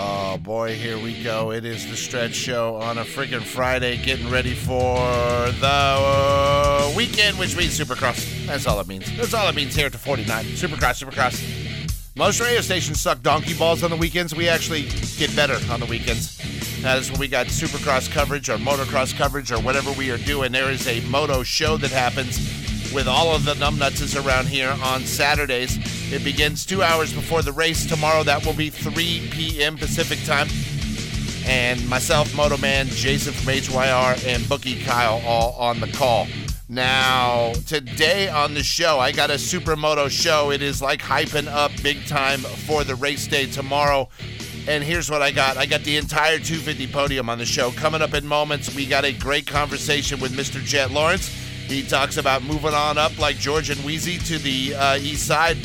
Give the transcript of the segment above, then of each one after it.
Oh boy, here we go. It is the stretch show on a freaking Friday, getting ready for the uh, weekend, which means Supercross. That's all it means. That's all it means here to 49. Supercross, Supercross. Most radio stations suck donkey balls on the weekends. We actually get better on the weekends. That is when we got Supercross coverage or motocross coverage or whatever we are doing. There is a moto show that happens with all of the numbnuts around here on Saturdays. It begins two hours before the race tomorrow. That will be 3 p.m. Pacific time. And myself, Moto Man, Jason from HYR, and Bookie Kyle all on the call. Now, today on the show, I got a supermoto show. It is like hyping up big time for the race day tomorrow. And here's what I got I got the entire 250 podium on the show. Coming up in moments, we got a great conversation with Mr. Jet Lawrence. He talks about moving on up like George and Weezy to the uh, east side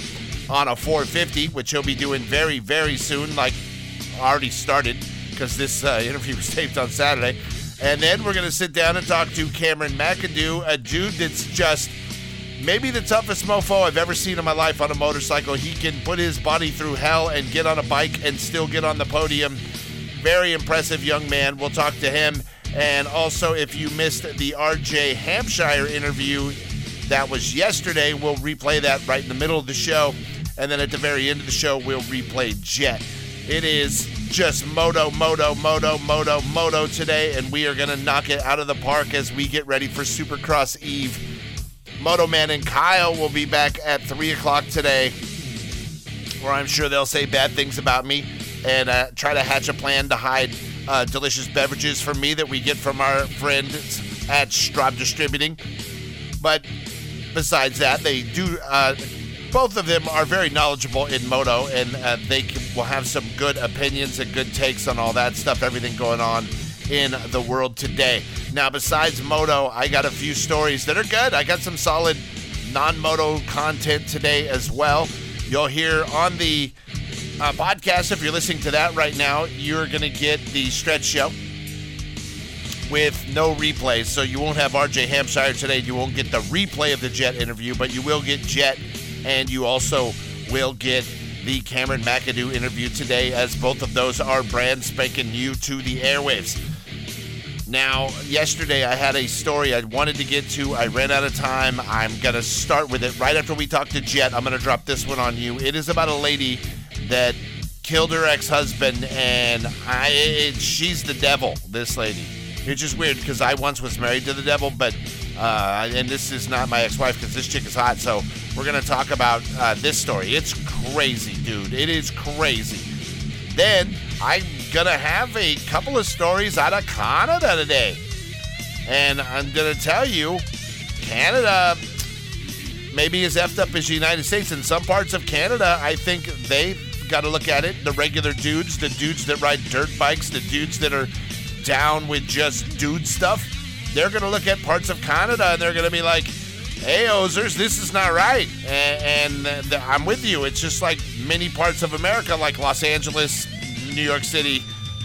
on a 450, which he'll be doing very, very soon, like already started because this uh, interview was taped on Saturday. And then we're going to sit down and talk to Cameron McAdoo, a dude that's just maybe the toughest mofo I've ever seen in my life on a motorcycle. He can put his body through hell and get on a bike and still get on the podium. Very impressive young man. We'll talk to him. And also, if you missed the RJ Hampshire interview that was yesterday, we'll replay that right in the middle of the show. And then at the very end of the show, we'll replay Jet. It is just moto, moto, moto, moto, moto today, and we are going to knock it out of the park as we get ready for Supercross Eve. Moto Man and Kyle will be back at 3 o'clock today, where I'm sure they'll say bad things about me and uh, try to hatch a plan to hide uh, delicious beverages for me that we get from our friends at Straub Distributing. But besides that, they do. Uh, both of them are very knowledgeable in moto, and uh, they can, will have some good opinions and good takes on all that stuff, everything going on in the world today. Now, besides moto, I got a few stories that are good. I got some solid non-moto content today as well. You'll hear on the uh, podcast, if you're listening to that right now, you're going to get the stretch show with no replays. So you won't have RJ Hampshire today. You won't get the replay of the Jet interview, but you will get Jet, and you also will get the Cameron McAdoo interview today, as both of those are brand spanking new to the airwaves. Now, yesterday I had a story I wanted to get to. I ran out of time. I'm going to start with it right after we talk to Jet. I'm going to drop this one on you. It is about a lady that killed her ex-husband, and I, it, she's the devil. This lady. It's just weird because I once was married to the devil, but uh, and this is not my ex-wife because this chick is hot. So we're gonna talk about uh, this story. It's crazy, dude. It is crazy. Then I'm gonna have a couple of stories out of Canada today, and I'm gonna tell you, Canada maybe as effed up as the United States. In some parts of Canada, I think they got to look at it. The regular dudes, the dudes that ride dirt bikes, the dudes that are down with just dude stuff, they're going to look at parts of Canada and they're going to be like, hey, Ozers, this is not right. And, and the, I'm with you. It's just like many parts of America, like Los Angeles, New York City,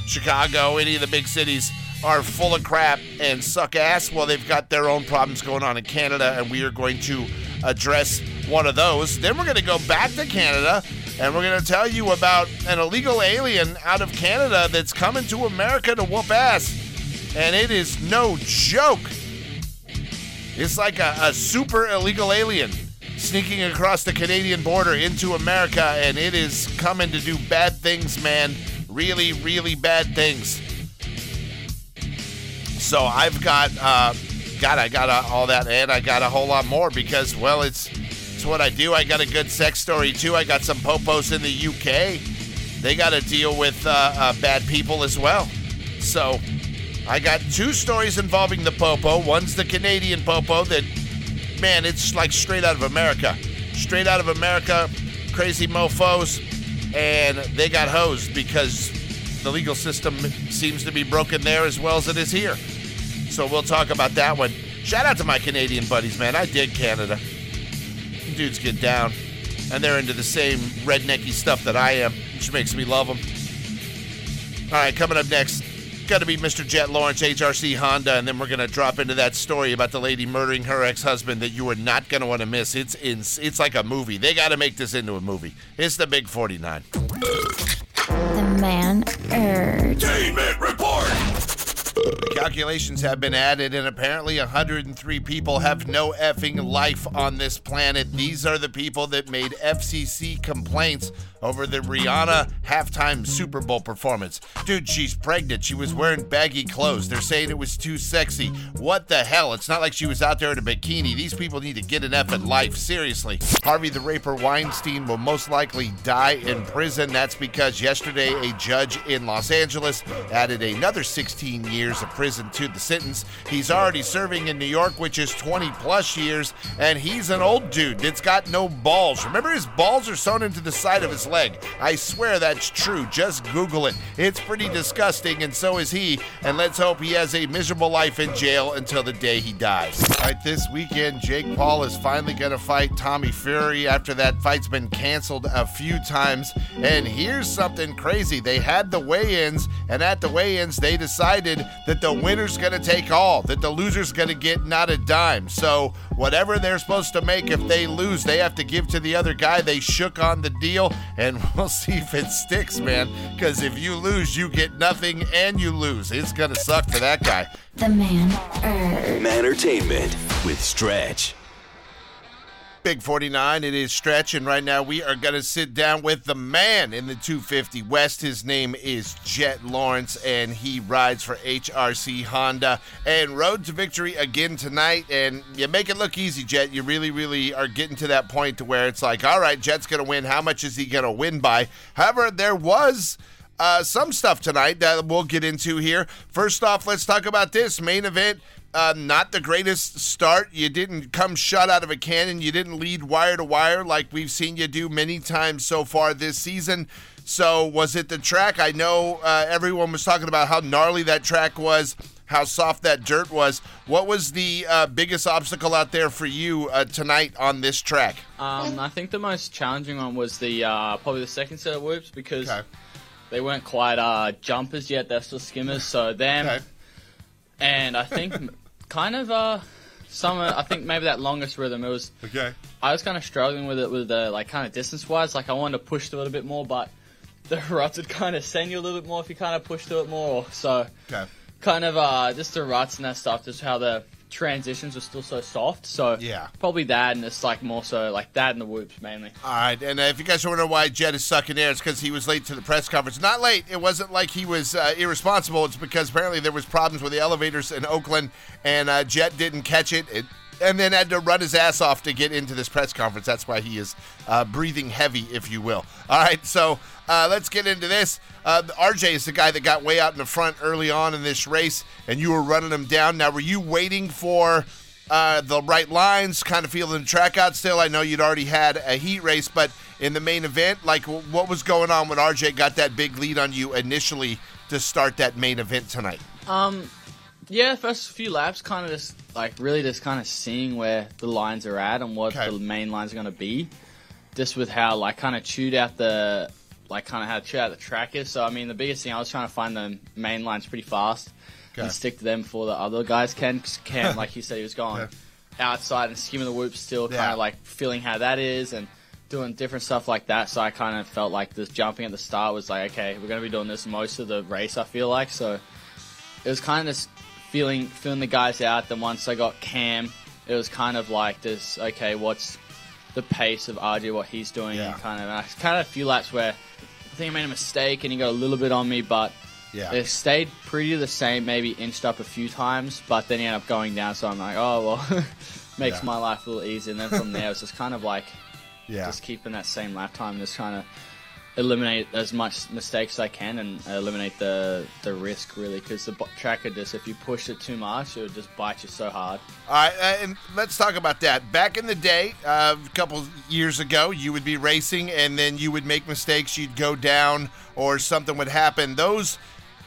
Chicago, any of the big cities are full of crap and suck ass. Well, they've got their own problems going on in Canada, and we are going to address one of those. Then we're going to go back to Canada and we're going to tell you about an illegal alien out of Canada that's coming to America to whoop ass. And it is no joke. It's like a, a super illegal alien sneaking across the Canadian border into America, and it is coming to do bad things, man. Really, really bad things. So I've got, uh, God, I got uh, all that, and I got a whole lot more because, well, it's it's what I do. I got a good sex story too. I got some popos in the UK. They got to deal with uh, uh, bad people as well. So I got two stories involving the popo. One's the Canadian popo that, man, it's like straight out of America. Straight out of America, crazy mofos, and they got hosed because the legal system seems to be broken there as well as it is here. So we'll talk about that one. Shout out to my Canadian buddies, man. I dig Canada dudes get down, and they're into the same rednecky stuff that I am, which makes me love them. All right, coming up next, got to be Mr. Jet Lawrence, HRC Honda, and then we're gonna drop into that story about the lady murdering her ex-husband that you are not gonna want to miss. It's in, it's like a movie. They got to make this into a movie. It's the Big 49. The man urge. The calculations have been added, and apparently 103 people have no effing life on this planet. These are the people that made FCC complaints over the Rihanna halftime Super Bowl performance. Dude, she's pregnant. She was wearing baggy clothes. They're saying it was too sexy. What the hell? It's not like she was out there in a bikini. These people need to get an effing life. Seriously. Harvey the Raper Weinstein will most likely die in prison. That's because yesterday a judge in Los Angeles added another 16 years of prison to the sentence. He's already serving in New York, which is 20 plus years, and he's an old dude that's got no balls. Remember, his balls are sewn into the side of his leg. I swear that's true. Just Google it. It's pretty disgusting, and so is he. And let's hope he has a miserable life in jail until the day he dies. All right, this weekend, Jake Paul is finally going to fight Tommy Fury after that fight's been canceled a few times. And here's something crazy they had the weigh ins, and at the weigh ins, they decided that the winner's going to take all, that the loser's going to get not a dime. So, whatever they're supposed to make, if they lose, they have to give to the other guy. They shook on the deal, and we'll see if it sticks, man. Because if you lose, you get nothing and you lose. It's going to suck for that guy. The man urge. Manertainment with Stretch. Big 49, it is Stretch, and right now we are going to sit down with the man in the 250 West. His name is Jet Lawrence, and he rides for HRC Honda and rode to Victory again tonight. And you make it look easy, Jet. You really, really are getting to that point to where it's like, all right, Jet's going to win. How much is he going to win by? However, there was. Uh, some stuff tonight that we'll get into here. First off, let's talk about this main event. Uh, not the greatest start. You didn't come shot out of a cannon. You didn't lead wire to wire like we've seen you do many times so far this season. So, was it the track? I know uh, everyone was talking about how gnarly that track was, how soft that dirt was. What was the uh, biggest obstacle out there for you uh, tonight on this track? Um, I think the most challenging one was the uh, probably the second set of whoops because Okay. they weren't quite uh, jumpers yet; they're still skimmers. So them, Okay. And I think kind of uh, some. I think maybe that longest rhythm. It was Okay. I was kind of struggling with it with the like kind of distance wise. Like I wanted to push through it a bit more, but the ruts would kind of send you a little bit more if you kind of push through it more. So Okay. kind of uh, just the ruts and that stuff, just how the transitions were still so soft. So Yeah. probably that, and it's like more so like that and the whoops mainly. All right, and uh, if you guys wonder why Jet is sucking air, it's because he was late to the press conference. Not late. It wasn't like he was uh, irresponsible. It's because apparently there was problems with the elevators in Oakland, and uh, Jet didn't catch it. it and then had to run his ass off to get into this press conference. That's why he is uh, breathing heavy, if you will. All right, so uh, let's get into this. Uh, RJ is the guy that got way out in the front early on in this race, and you were running him down. Now, were you waiting for uh, the right lines, kind of feeling the track out still? I know you'd already had a heat race, but in the main event, like what was going on when RJ got that big lead on you initially to start that main event tonight? Um, yeah, first few laps, kind of just like really just kind of seeing where the lines are at and what Okay. the main lines are going to be. Just with how like kind of chewed out the like kind of how chewed out the track is. So I mean, the biggest thing I was trying to find the main lines pretty fast Okay. and stick to them before the other guys can. Cam, like he said, he was going Okay. outside and skimming the whoops, still kind Yeah. of like feeling how that is and doing different stuff like that. So I kind of felt like this jumping at the start was like, okay, we're going to be doing this most of the race. I feel like so it was kind of just feeling feeling the guys out. Then once I got Cam, it was kind of like this. Okay, what's the pace of RJ? What he's doing? Yeah. And kind of, and I kind of a few laps where I think I made a mistake and he got a little bit on me, but Yeah. it stayed pretty the same. Maybe inched up a few times, but then he ended up going down. So I'm like, oh well, makes Yeah. my life a little easier. And then from there, it was just kind of like Yeah. just keeping that same lap time, just kind to eliminate as much mistakes as I can and eliminate the the risk really because the bo- track just if you push it too much it would just bite you so hard. All right, uh, and let's talk about that. Back in the day, uh, a couple years ago, you would be racing and then you would make mistakes. You'd go down or something would happen. Those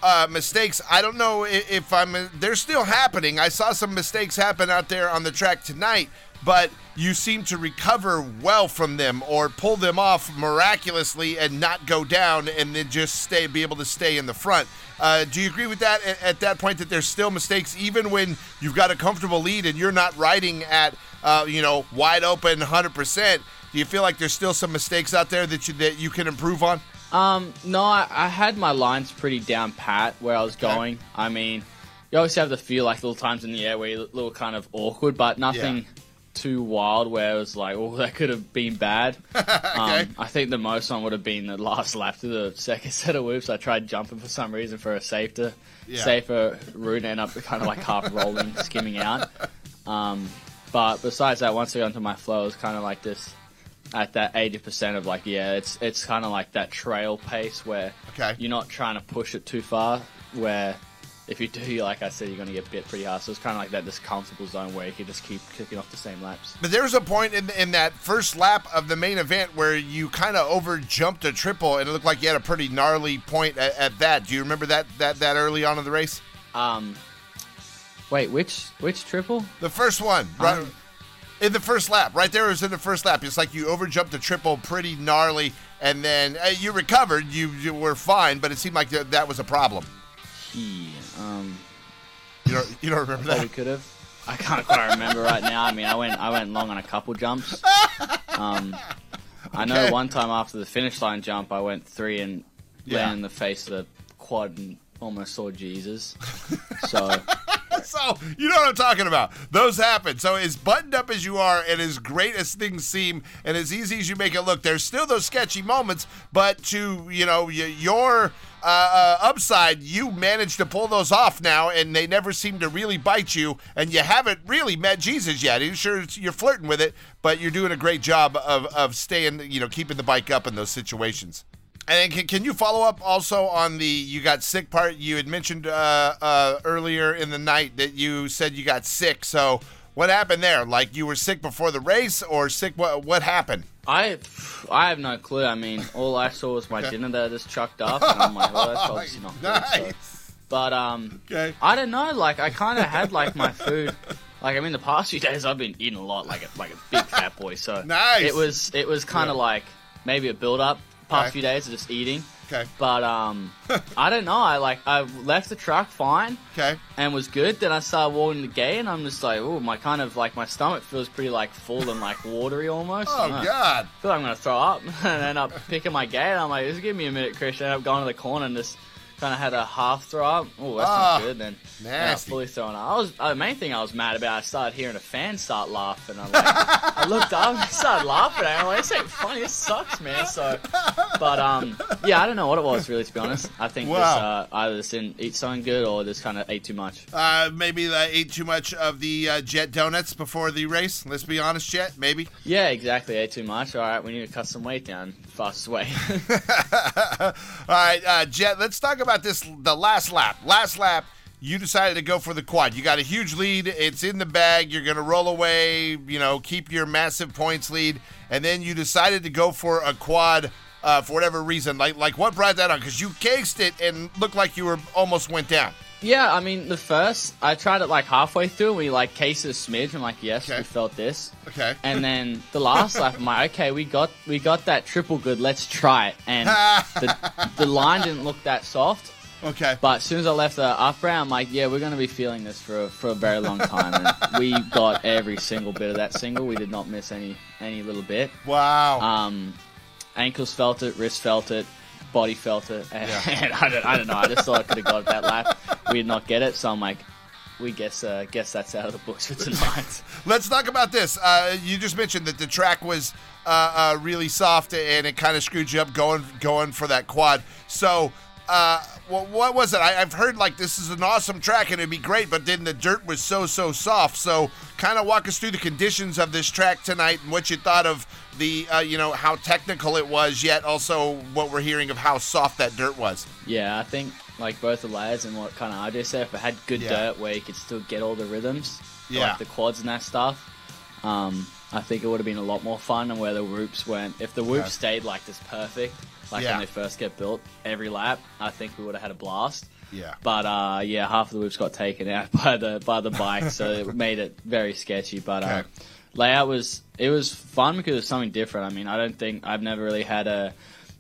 uh, mistakes, I don't know if, if I'm. They're still happening. I saw some mistakes happen out there on the track tonight, but you seem to recover well from them or pull them off miraculously and not go down and then just stay, be able to stay in the front. Uh, do you agree with that at, at that point that there's still mistakes even when you've got a comfortable lead and you're not riding at uh, you know wide open 100%? Do you feel like there's still some mistakes out there that you that you can improve on? Um, no, I, I had my lines pretty down pat where I was going. I mean, you always have to feel like little times in the air where you're a little kind of awkward, but nothing Yeah. too wild where it was like, oh, that could have been bad. um, I think the most one would have been the last lap to the second set of whoops. I tried jumping for some reason for a safer, Yeah. safer route and ended up kind of like half rolling, skimming out. Um, but besides that, once I got into my flow, it was kind of like this at that 80% of like yeah it's it's kind of like that trail pace where Okay. you're not trying to push it too far where if you do like i said you're going to get bit pretty hard so it's kind of like that this comfortable zone where you can just keep kicking off the same laps But there was a point in in that first lap of the main event where you kind of over jumped a triple, and it looked like you had a pretty gnarly point at, at that. Do you remember that that that early on in the race? um wait which which triple The first one, right Um, in the first lap, right there was in the first lap. It's like you overjumped a triple, pretty gnarly, and then uh, you recovered. You, you were fine, but it seemed like that, that was a problem. yeah, um You don't you don't remember that? could have i can't quite remember right now i mean i went i went long on a couple jumps um i know Okay. one time after the finish line jump i went three and Yeah. landed in the face of the quad and almost saw jesus so So you know what I'm talking about. Those happen. So as buttoned up as you are, and as great as things seem, and as easy as you make it look, there's still those sketchy moments. But to you know your uh, uh, upside, you managed to pull those off now, and they never seem to really bite you. And you haven't really met Jesus yet. You sure you're flirting with it, but you're doing a great job of of staying, you know, keeping the bike up in those situations. And can, can you follow up also on the you got sick part? You had mentioned uh, uh, earlier in the night that you said you got sick. So what happened there? Like you were sick before the race, or sick? What what happened? I I have no clue. I mean, all I saw was my dinner that I just chucked up, and I'm like, well, that's obviously not good. So. But um, Okay. I don't know. Like, I kind of had like my food. Like, I mean, the past few days I've been eating a lot, like a like a big fat boy. So Nice. It was it was kind of like maybe a build up. Past Okay. few days of just eating. Okay. But um, I don't know. I like I left the truck fine Okay. and was good. Then I started walking the gate, and I'm just like, oh, my kind of like my stomach feels pretty like full and like watery almost. Oh God. I feel like I'm gonna throw up, and end up picking my gate. and I'm like, just give me a minute, Christian. I ended up going to the corner and just kind of had a half throw up. Oh, that's Ah, not good. Then nasty. fully thrown up. I was uh, the main thing I was mad about. I started hearing a fan start laughing. I'm like, I looked up, and I started laughing. I'm like, this ain't funny. This sucks, man. So, but um, yeah, I don't know what it was really. To be honest, I think Wow. this uh, either just didn't eat something good or just kind of ate too much. Uh, maybe I ate too much of the uh, Jet donuts before the race. Let's be honest, Jet. Maybe. Yeah, exactly. Ate too much. All right, we need to cut some weight down. Fastest way. All right, uh, Jet. Let's talk about this. The last lap. Last lap. You decided to go for the quad. You got a huge lead. It's in the bag. You're going to roll away. You know, keep your massive points lead, and then you decided to go for a quad uh, for whatever reason. Like, like what brought that on? Because you cased it and looked like you were almost went down. Yeah, I mean, the first, I tried it like halfway through, and we like cased a smidge. I'm like, yes, Okay. we felt this. Okay. And then the last lap, I'm like, okay, we got we got that triple good. Let's try it. And the, the line didn't look that soft, Okay. but as soon as I left the upper, I'm like, yeah, we're gonna be feeling this for a, for a very long time. And we got every single bit of that single. We did not miss any any little bit. wow. Um, ankles felt it, wrist felt it, body felt it, and, Yeah. and I, don't, I don't know. I just thought I could have got that lap. We did not get it, so I'm like, we guess uh, guess that's out of the books for tonight. Let's talk about this. Uh, you just mentioned that the track was uh, uh, really soft and it kind of screwed you up going going for that quad. So, uh, well, what was it? I, I've heard like this is an awesome track and it'd be great, but then the dirt was so so soft. So, kind of walk us through the conditions of this track tonight and what you thought of the uh, you know how technical it was, yet also what we're hearing of how soft that dirt was. yeah, I think like both the layers and what kind of RJ said, if it had good Yeah. dirt where you could still get all the rhythms, Yeah. like the quads and that stuff. Um, I think it would have been a lot more fun, and where the whoops went, if the whoops Okay. stayed like this perfect, like Yeah. when they first get built every lap, I think we would have had a blast. Yeah. But uh, yeah, half of the whoops got taken out by the by the bike, so it made it very sketchy. But uh, Okay. Layout was it was fun because it was something different. I mean, I don't think I've never really had a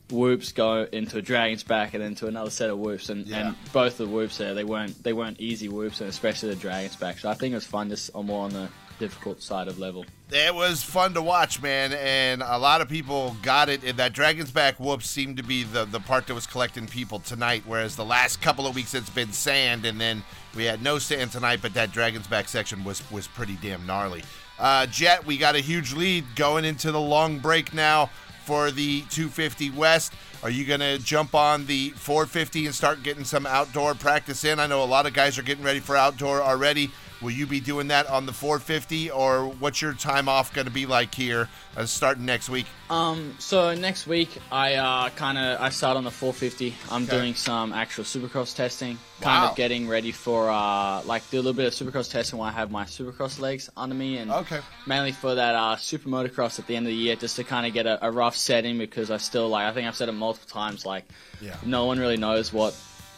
whoops go into a dragon's back and then to another set of whoops, and, Yeah. and both the whoops there they weren't they weren't easy whoops, and especially the dragon's back. So I think it was fun just on more on the difficult side of level. It was fun to watch, man, and a lot of people got it. And that Dragon's Back whoops seemed to be the, the part that was collecting people tonight, whereas the last couple of weeks it's been sand, and then we had no sand tonight, but that Dragon's Back section was, was pretty damn gnarly. Uh, Jet, we got a huge lead going into the long break now for the 250 West. Are you going to jump on the 450 and start getting some outdoor practice in? I know a lot of guys are getting ready for outdoor already. Will you be doing that on the 450, or what's your time off going to be like here uh, starting next week? Um, so next week I uh, kind of I start on the 450. I'm Okay. doing some actual Supercross testing, kind Wow. of getting ready for uh, like do a little bit of Supercross testing when I have my Supercross legs under me, and Okay. mainly for that uh, Super Motocross at the end of the year, just to kind of get a, a rough setting because I still like I think I've said it multiple times like Yeah. no one really knows what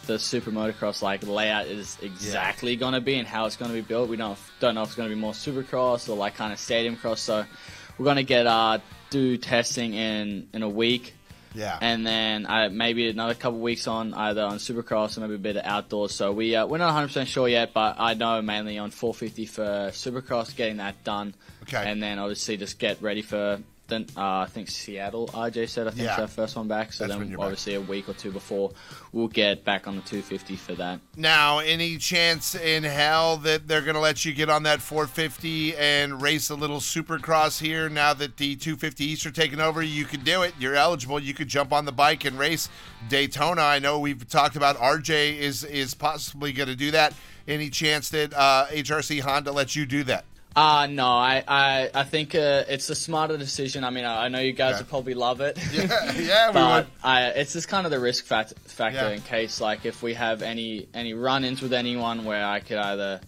the Super Motocross like layout is exactly gonna be and how it's gonna be built. We don't don't know if it's gonna be more Supercross or like kind of stadium cross. So we're gonna get uh do testing in in a week. Yeah. And then uh, maybe another couple weeks on either on Supercross or maybe a bit of outdoors. So we uh, we're not 100 percent sure yet, but I know mainly on 450 for Supercross, getting that done. Okay. And then obviously just get ready for uh, I think Seattle. RJ said I think Yeah. is our first one back. So That's then you're back. obviously a week or two before we'll get back on the 250 for that. Now, any chance in hell that they're going to let you get on that 450 and race a little supercross here now that the 250 East are taking over? You can do it. You're eligible. You could jump on the bike and race Daytona. I know we've talked about RJ is is possibly going to do that. Any chance that uh, HRC Honda lets you do that? Uh no, I I, I think uh, it's a smarter decision. I mean, I, I know you guys Okay. would probably love it. Yeah, yeah, we but would. I, it's just kind of the risk fact, factor Yeah. in case like if we have any any run-ins with anyone where I could either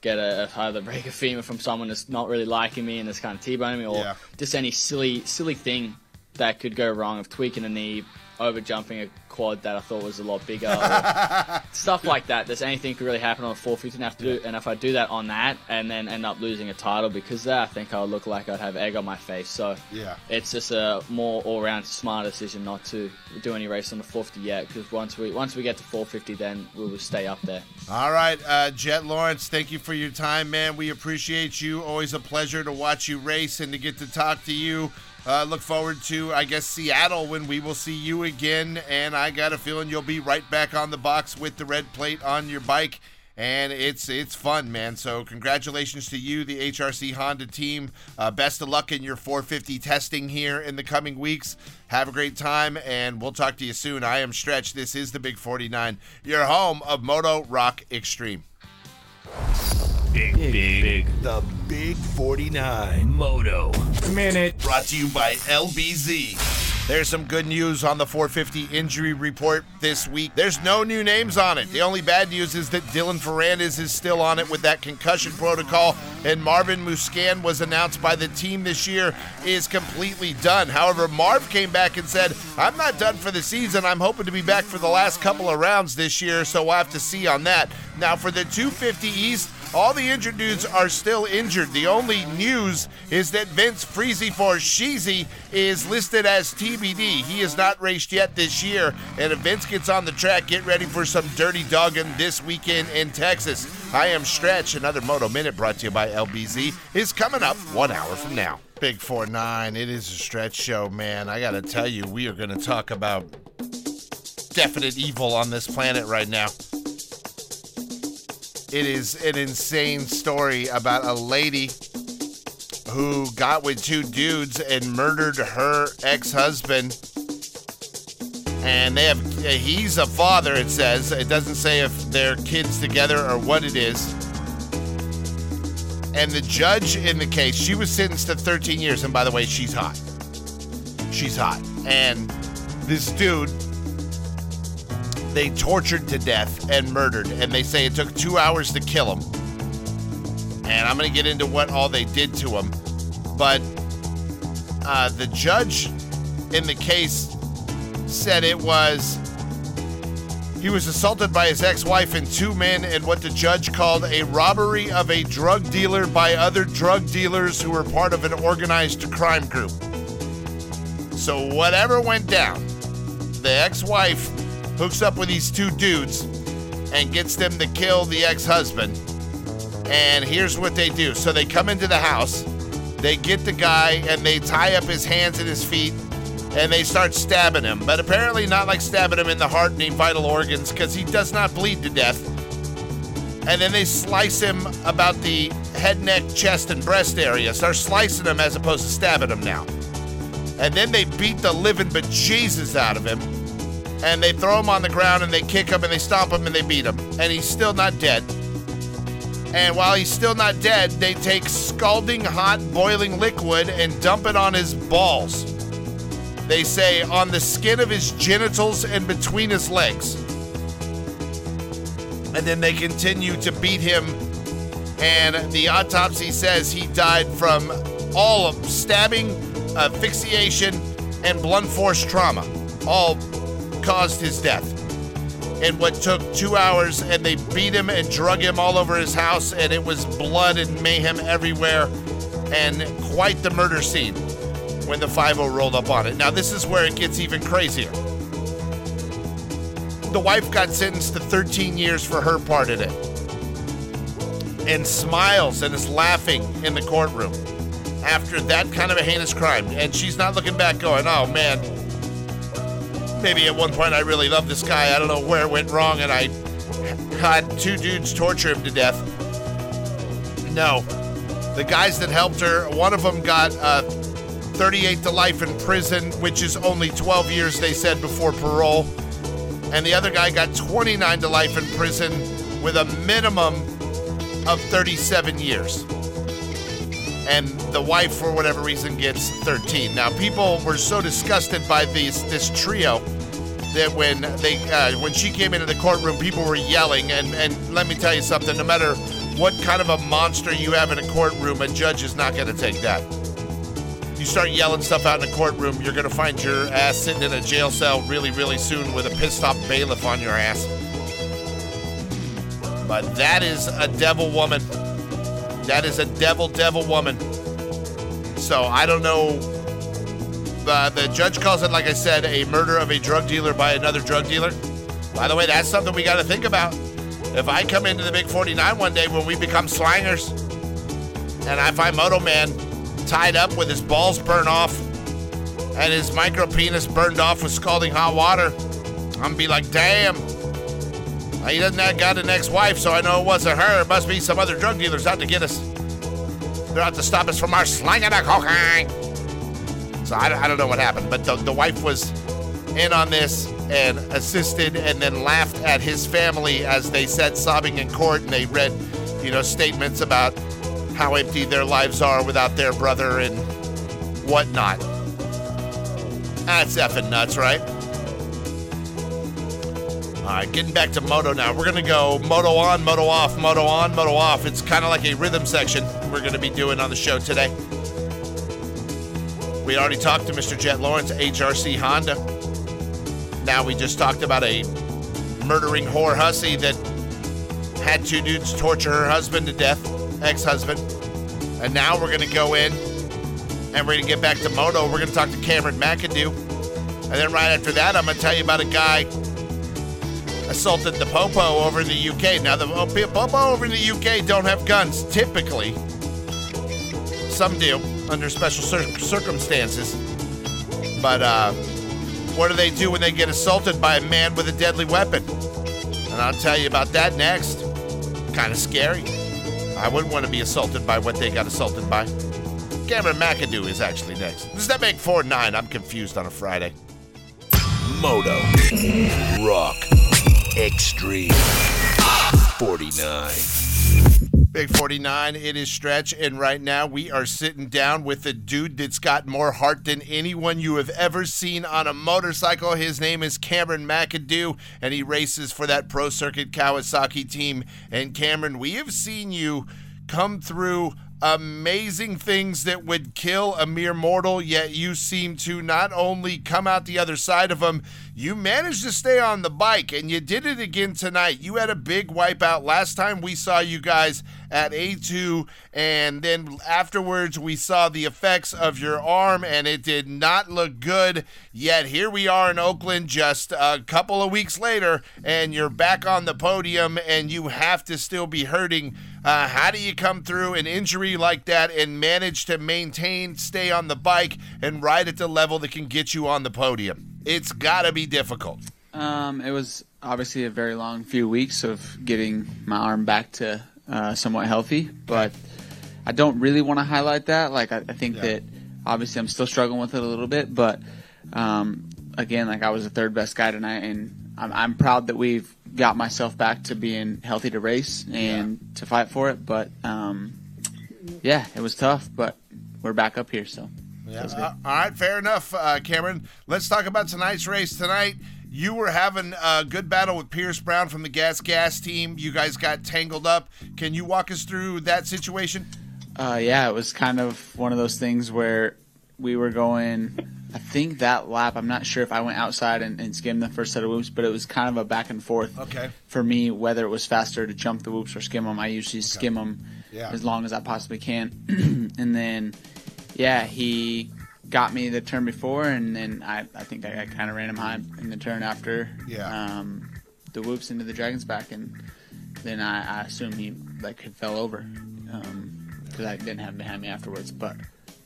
get a either break a femur from someone that's not really liking me and that's kind of t-boning me, or Yeah. just any silly silly thing that could go wrong of tweaking a knee, over jumping a quad that I thought was a lot bigger, stuff like that. There's anything could really happen on a 450 and have to do, and if I do that on that and then end up losing a title because that, I think I would look like I'd have egg on my face. So Yeah. it's just a more all-round smart decision not to do any race on the 450 yet because once we once we get to 450 then we will stay up there All right, uh, Jet Lawrence, thank you for your time, man. We appreciate you. Always a pleasure to watch you race and to get to talk to you. Uh, look forward to, I guess, Seattle when we will see you again. And I got a feeling you'll be right back on the box with the red plate on your bike. And it's it's fun, man. So congratulations to you, the HRC Honda team. Uh, best of luck in your 450 testing here in the coming weeks. Have a great time, and we'll talk to you soon. I am Stretch. This is the Big 49, your home of Moto Rock Extreme. Big, big, big. The Big 49. Moto. Minute. brought to you by LBZ. There's some good news on the 450 injury report this week. There's no new names on it. The only bad news is that Dylan Ferrandis is still on it with that concussion protocol, and Marvin Musquin was announced by the team this year is completely done. However, Marv came back and said, I'm not done for the season. I'm hoping to be back for the last couple of rounds this year, so we'll have to see on that. Now, for the 250 East, all the injured dudes are still injured. The only news is that Vince Freezy for Sheezy is listed as TBD. He has not raced yet this year. And if Vince gets on the track, get ready for some dirty dogging this weekend in Texas. I am Stretch. Another Moto Minute brought to you by LBZ is coming up one hour from now. Big 4 9. It is a stretch show, man. I got to tell you, we are going to talk about definite evil on this planet right now. It is an insane story about a lady who got with two dudes and murdered her ex-husband. And they have he's a father it says. It doesn't say if they're kids together or what it is. And the judge in the case, she was sentenced to 13 years and by the way, she's hot. She's hot. And this dude they tortured to death and murdered, and they say it took two hours to kill him. And I'm going to get into what all they did to him. But uh, the judge in the case said it was he was assaulted by his ex-wife and two men in what the judge called a robbery of a drug dealer by other drug dealers who were part of an organized crime group. So whatever went down, the ex-wife hooks up with these two dudes and gets them to kill the ex-husband. And here's what they do. So they come into the house, they get the guy, and they tie up his hands and his feet, and they start stabbing him. But apparently, not like stabbing him in the heart and vital organs, because he does not bleed to death. And then they slice him about the head, neck, chest, and breast area. Start slicing him as opposed to stabbing him now. And then they beat the living bejesus out of him. And they throw him on the ground and they kick him and they stomp him and they beat him. And he's still not dead. And while he's still not dead, they take scalding hot boiling liquid and dump it on his balls. They say on the skin of his genitals and between his legs. And then they continue to beat him. And the autopsy says he died from all of stabbing, asphyxiation, and blunt force trauma. All caused his death in what took two hours, and they beat him and drug him all over his house, and it was blood and mayhem everywhere, and quite the murder scene when the 5 rolled up on it. Now, this is where it gets even crazier. The wife got sentenced to 13 years for her part in it, and smiles and is laughing in the courtroom after that kind of a heinous crime. And she's not looking back, going, oh man, maybe at one point I really loved this guy. I don't know where it went wrong, and I had two dudes torture him to death. No. The guys that helped her, one of them got uh, 38 to life in prison, which is only 12 years, they said, before parole. And the other guy got 29 to life in prison with a minimum of 37 years and the wife, for whatever reason, gets 13. Now, people were so disgusted by these this trio that when they uh, when she came into the courtroom, people were yelling. And and let me tell you something: no matter what kind of a monster you have in a courtroom, a judge is not going to take that. You start yelling stuff out in a courtroom, you're going to find your ass sitting in a jail cell really, really soon with a pissed off bailiff on your ass. But that is a devil woman. That is a devil, devil woman. So I don't know. Uh, the judge calls it, like I said, a murder of a drug dealer by another drug dealer. By the way, that's something we got to think about. If I come into the Big 49 one day when we become slangers and I find Moto Man tied up with his balls burned off and his micro penis burned off with scalding hot water, I'm gonna be like, damn. He doesn't got an ex-wife, so I know it wasn't her. It must be some other drug dealers out to get us. They're out to stop us from our slanging of cocaine. So I, I don't know what happened, but the, the wife was in on this and assisted and then laughed at his family as they sat sobbing in court and they read, you know, statements about how empty their lives are without their brother and whatnot. That's effing nuts, right? Right, getting back to moto now. We're gonna go moto on, moto off, moto on, moto off. It's kind of like a rhythm section we're gonna be doing on the show today. We already talked to Mr. Jet Lawrence, HRC Honda. Now we just talked about a murdering whore hussy that had two dudes torture her husband to death, ex-husband. And now we're gonna go in and we're gonna get back to moto. We're gonna talk to Cameron McAdoo. And then right after that, I'm gonna tell you about a guy assaulted the Popo over in the UK. Now, the Popo over in the UK don't have guns typically. Some do under special cir- circumstances. But uh, what do they do when they get assaulted by a man with a deadly weapon? And I'll tell you about that next. Kind of scary. I wouldn't want to be assaulted by what they got assaulted by. Cameron McAdoo is actually next. Does that make 4 9? I'm confused on a Friday. Moto. Rock. Extreme. 49. Big 49, it is Stretch, and right now we are sitting down with a dude that's got more heart than anyone you have ever seen on a motorcycle. His name is Cameron McAdoo, and he races for that Pro Circuit Kawasaki team. And Cameron, we have seen you come through amazing things that would kill a mere mortal, yet you seem to not only come out the other side of them, you managed to stay on the bike, and you did it again tonight. You had a big wipeout. Last time we saw you guys at A2, and then afterwards we saw the effects of your arm, and it did not look good. Yet here we are in Oakland just a couple of weeks later, and you're back on the podium, and you have to still be hurting Uh, how do you come through an injury like that and manage to maintain, stay on the bike, and ride at the level that can get you on the podium? It's got to be difficult. Um, it was obviously a very long few weeks of getting my arm back to uh, somewhat healthy, but I don't really want to highlight that. Like I, I think Yeah. that obviously I'm still struggling with it a little bit, but um, again, like I was the third best guy tonight, and I'm, I'm proud that we've got myself back to being healthy to race and to fight for it. But um, yeah, it was tough, but we're back up here, so. Yeah. Uh, all right, fair enough, uh, Cameron. Let's talk about tonight's race. Tonight, you were having a good battle with Pierce Brown from the Gas Gas team. You guys got tangled up. Can you walk us through that situation? Uh, yeah, it was kind of one of those things where we were going. I think that lap, I'm not sure if I went outside and, and skimmed the first set of whoops, but it was kind of a back and forth Okay. for me whether it was faster to jump the whoops or skim them. I usually skim them Yeah. as long as I possibly can. and then, yeah, he got me the turn before, and then I, I think I, I kind of ran him high in the turn after Yeah. um, the whoops into the dragon's back, and then I, I assume he like fell over because I didn't have him behind me afterwards. But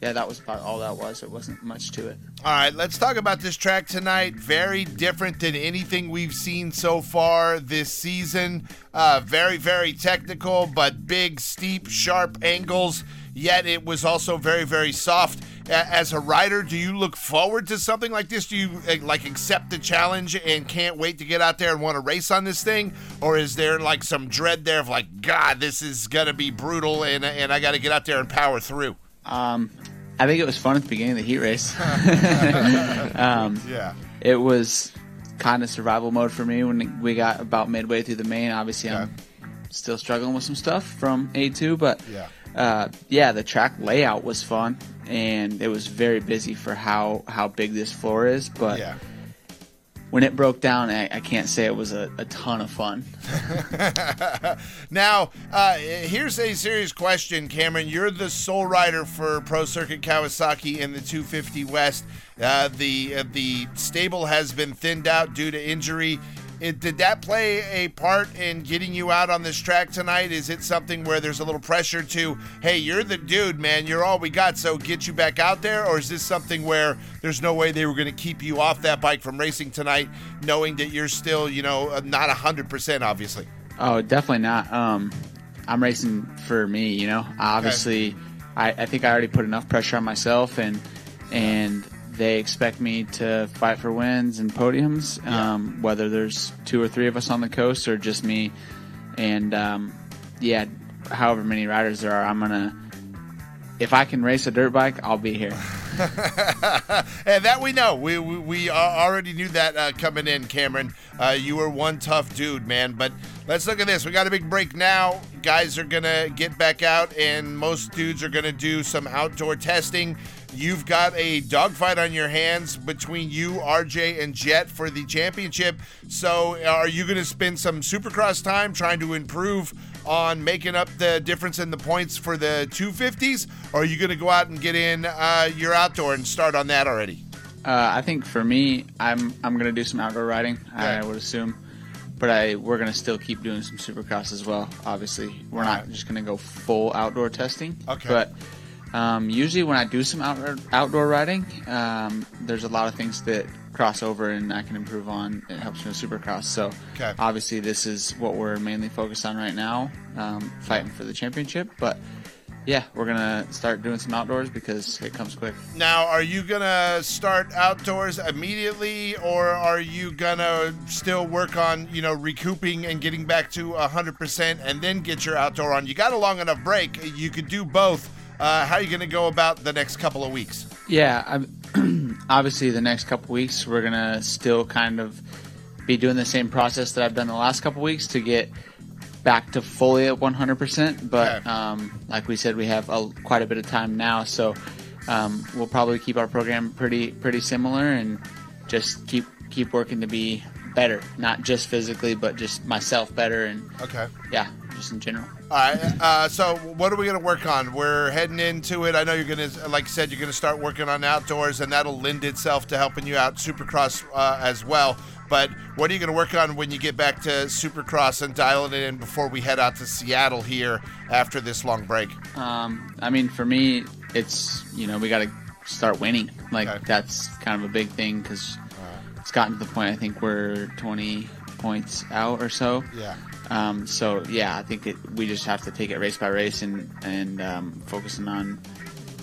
yeah, that was about all that was. It wasn't much to it. All right, let's talk about this track tonight. Very different than anything we've seen so far this season. Uh, very, very technical, but big, steep, sharp angles. Yet it was also very, very soft. As a rider, do you look forward to something like this? Do you uh, like accept the challenge and can't wait to get out there and want to race on this thing, or is there like some dread there of like, God, this is gonna be brutal, and and I got to get out there and power through? Um, I think it was fun at the beginning of the heat race. um, Yeah. it was kind of survival mode for me when we got about midway through the main. Obviously, I'm still struggling with some stuff from A2, but Yeah. uh, yeah, the track layout was fun and it was very busy for how how big this floor is. But Yeah. When it broke down, I, I can't say it was a, a ton of fun. Now, uh, here's a serious question, Cameron. You're the sole rider for Pro Circuit Kawasaki in the 250 West. Uh, the uh, the stable has been thinned out due to injury. It, did that play a part in getting you out on this track tonight? Is it something where there's a little pressure to, hey, you're the dude, man, you're all we got, so get you back out there? Or is this something where there's no way they were going to keep you off that bike from racing tonight, knowing that you're still, you know, uh, not 100%, obviously? Oh, definitely not. Um, I'm racing for me, you know. Obviously, I, I think I already put enough pressure on myself, and and they expect me to fight for wins and podiums, um, whether there's two or three of us on the coast or just me. And um, yeah, however many riders there are, I'm gonna. If I can race a dirt bike, I'll be here. and that we know. We we, we already knew that uh, coming in, Cameron. Uh, you were one tough dude, man. But let's look at this. We got a big break now. Guys are gonna get back out, and most dudes are gonna do some outdoor testing. You've got a dogfight on your hands between you, RJ, and Jet for the championship. So, are you going to spend some supercross time trying to improve on making up the difference in the points for the 250s? Or are you going to go out and get in uh, your outdoor and start on that already? Uh, I think for me, I'm I'm gonna do some outdoor riding. I would assume, but I we're gonna still keep doing some supercross as well. Obviously, we're not just gonna go full outdoor testing. Okay. But um, usually when I do some outdoor outdoor riding, um, there's a lot of things that cross over and I can improve on. It helps me with supercross. So Okay. obviously this is what we're mainly focused on right now, um, fighting for the championship. But yeah, we're gonna start doing some outdoors because it comes quick. Now, are you going to start outdoors immediately, or are you going to still work on, you know, recouping and getting back to 100% and then get your outdoor on? You got a long enough break. You could do both. Uh, how are you going to go about the next couple of weeks? Yeah, obviously the next couple weeks we're gonna still kind of be doing the same process that I've done the last couple weeks to get back to fully at 100%. But Okay. um, like we said, we have a, quite a bit of time now, so um, we'll probably keep our program pretty pretty similar and just keep keep working to be better, not just physically, but just myself better and Okay. yeah, just in general. All right. Uh, so, what are we going to work on? We're heading into it. I know you're going to, like I said, you're going to start working on outdoors, and that'll lend itself to helping you out Supercross uh, as well. But what are you going to work on when you get back to Supercross and dialing it in before we head out to Seattle here after this long break? Um, I mean, for me, it's you know we got to start winning. Like Okay. that's kind of a big thing because gotten to the point I think we're 20 points out or so. Yeah. Um, so yeah, I think it, we just have to take it race by race and and um, focusing on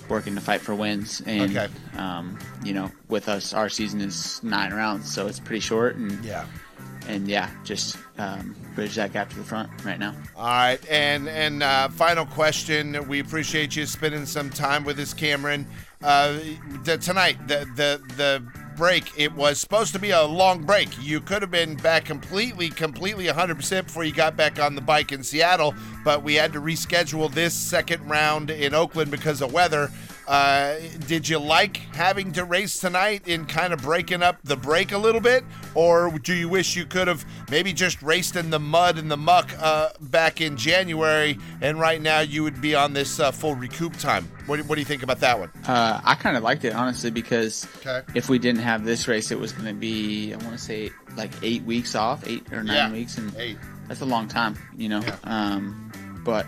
working to fight for wins. And Okay. um, you know, with us, our season is nine rounds, so it's pretty short. And Yeah. and yeah, just um, bridge that gap to the front right now. All right, and and uh, final question. We appreciate you spending some time with us, Cameron. Uh, the, tonight, the the the break. It was supposed to be a long break. You could have been back completely, completely 100% before you got back on the bike in Seattle, but we had to reschedule this second round in Oakland because of weather. Uh, did you like having to race tonight in kind of breaking up the break a little bit, or do you wish you could have maybe just raced in the mud and the muck uh, back in January, and right now you would be on this uh, full recoup time? What, do- what do you think about that one? Uh, I kind of liked it honestly because Okay. if we didn't have this race, it was going to be I want to say like eight weeks off, eight or nine Yeah, weeks, and eight. that's a long time, you know. Yeah. Um, but